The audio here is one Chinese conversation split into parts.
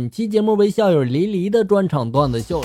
本期节目为校友黎黎的专场段子秀。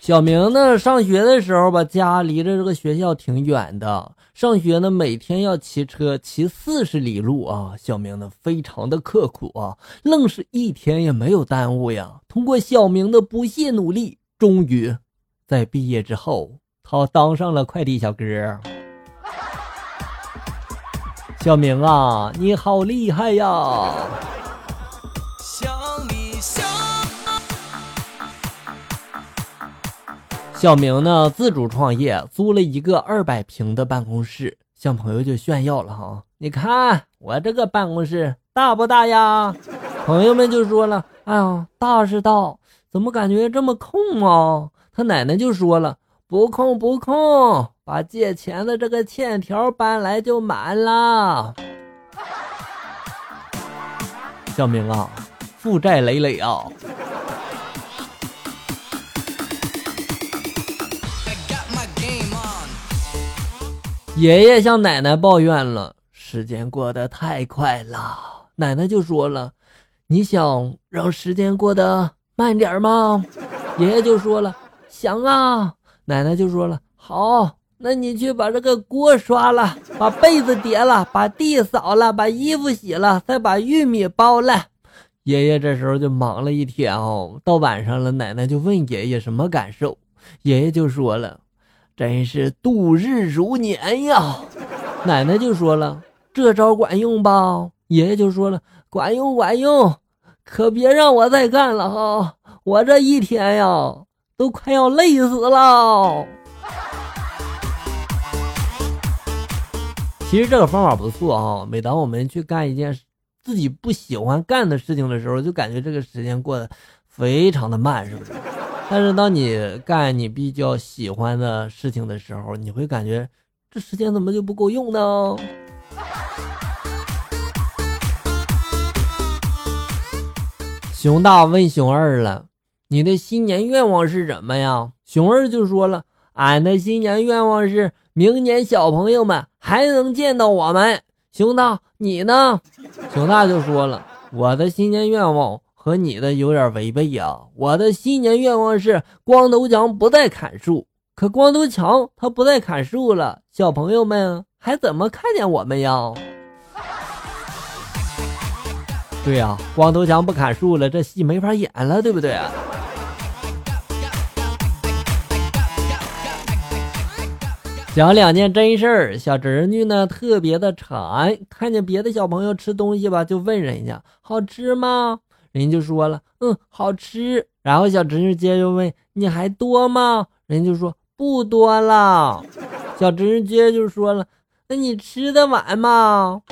小明呢，上学的时候吧，家离着这个学校挺远的，上学呢每天要骑车骑四十里路啊。小明呢非常的刻苦啊，愣是一天也没有耽误呀。通过小明的不懈努力，终于在毕业之后，他当上了快递小哥。小明啊，你好厉害呀！小明呢，自主创业，租了一个二百平的办公室，向朋友就炫耀了哈。你看我这个办公室大不大呀？朋友们就说了，哎呀，大是大，怎么感觉这么空啊？他奶奶就说了，不空不空，把借钱的这个欠条搬来就满了。小明啊，负债累累啊。爷爷向奶奶抱怨了：“时间过得太快了。”奶奶就说了：“你想让时间过得慢点吗？”爷爷就说了：“想啊。”奶奶就说了：“好，那你去把这个锅刷了，把被子叠了，把地扫了，把衣服洗了，再把玉米包了。”爷爷这时候就忙了一天哦，到晚上了，奶奶就问爷爷什么感受，爷爷就说了。真是度日如年呀！奶奶就说了：“这招管用吧？”爷爷就说了：“管用，管用，可别让我再干了哈！我这一天呀，都快要累死了。”其实这个方法不错啊！每当我们去干一件自己不喜欢干的事情的时候，就感觉这个时间过得非常的慢，是不是？但是当你干你比较喜欢的事情的时候，你会感觉这时间怎么就不够用呢？熊大问熊二了：“你的新年愿望是什么呀？”熊二就说了：“俺的新年愿望是明年小朋友们还能见到我们。”熊大，你呢？熊大就说了：“我的新年愿望。”和你的有点违背呀！我的新年愿望是光头强不再砍树，可光头强他不再砍树了，小朋友们还怎么看见我们呀？对呀，光头强不砍树了，这戏没法演了，对不对？讲两件真事儿，小侄女呢特别的馋，看见别的小朋友吃东西吧，就问人家好吃吗？人就说了，嗯，好吃。然后小侄女接着问，你还多吗？人就说不多了。小侄女接着就说了，那你吃得完吗？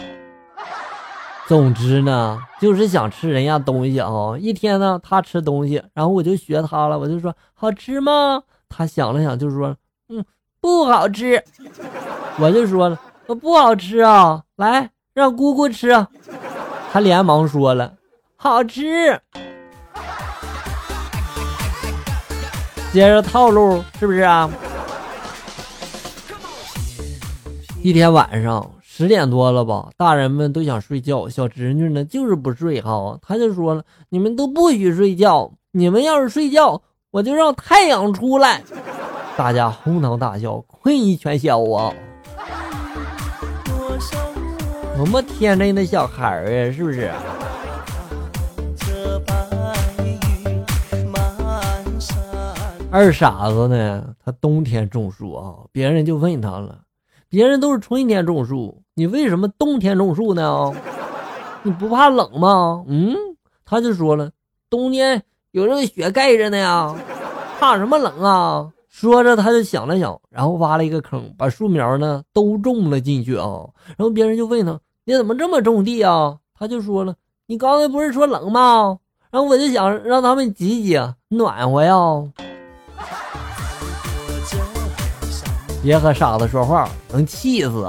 总之呢，就是想吃人家东西啊。一天呢，他吃东西，然后我就学他了，我就说好吃吗？他想了想，就说，嗯，不好吃。我就说了，不好吃啊，来让姑姑吃。他连忙说了。好吃，接着套路是不是啊？一天晚上十点多了吧，大人们都想睡觉，小侄女呢就是不睡哈，他就说了：“你们都不许睡觉，你们要是睡觉，我就让太阳出来。”大家哄堂大笑，困意全消啊！多么天真的小孩儿啊，是不是？二傻子呢？他冬天种树啊，别人就问他了：“别人都是春天种树，你为什么冬天种树呢？你不怕冷吗？”嗯，他就说了：“冬天有这个雪盖着呢呀，怕什么冷啊？”说着他就想了想，然后挖了一个坑，把树苗呢都种了进去啊。然后别人就问他：“你怎么这么种地啊？”他就说了：“你刚才不是说冷吗？然后我就想让他们挤挤，暖和呀。”别和傻子说话，能气死！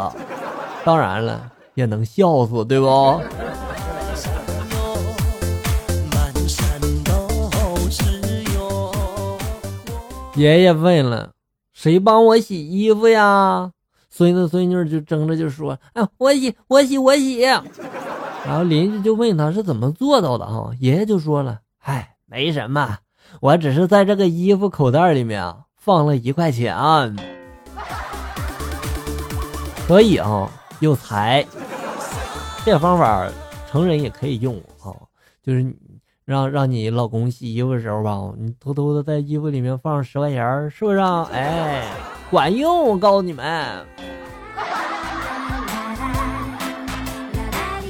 当然了，也能笑死，对不？爷爷问了：“谁帮我洗衣服呀？”孙子孙女就争着就说：“哎，我洗，我洗，我洗。”然后邻居就问他是怎么做到的哈，爷爷就说了：“哎没什么，我只是在这个衣服口袋里面放了一块钱，可以啊，有才。这方法成人也可以用啊，就是让让你老公洗衣服的时候吧，你偷偷的在衣服里面放十块钱，是不是？哎，管用，我告诉你们。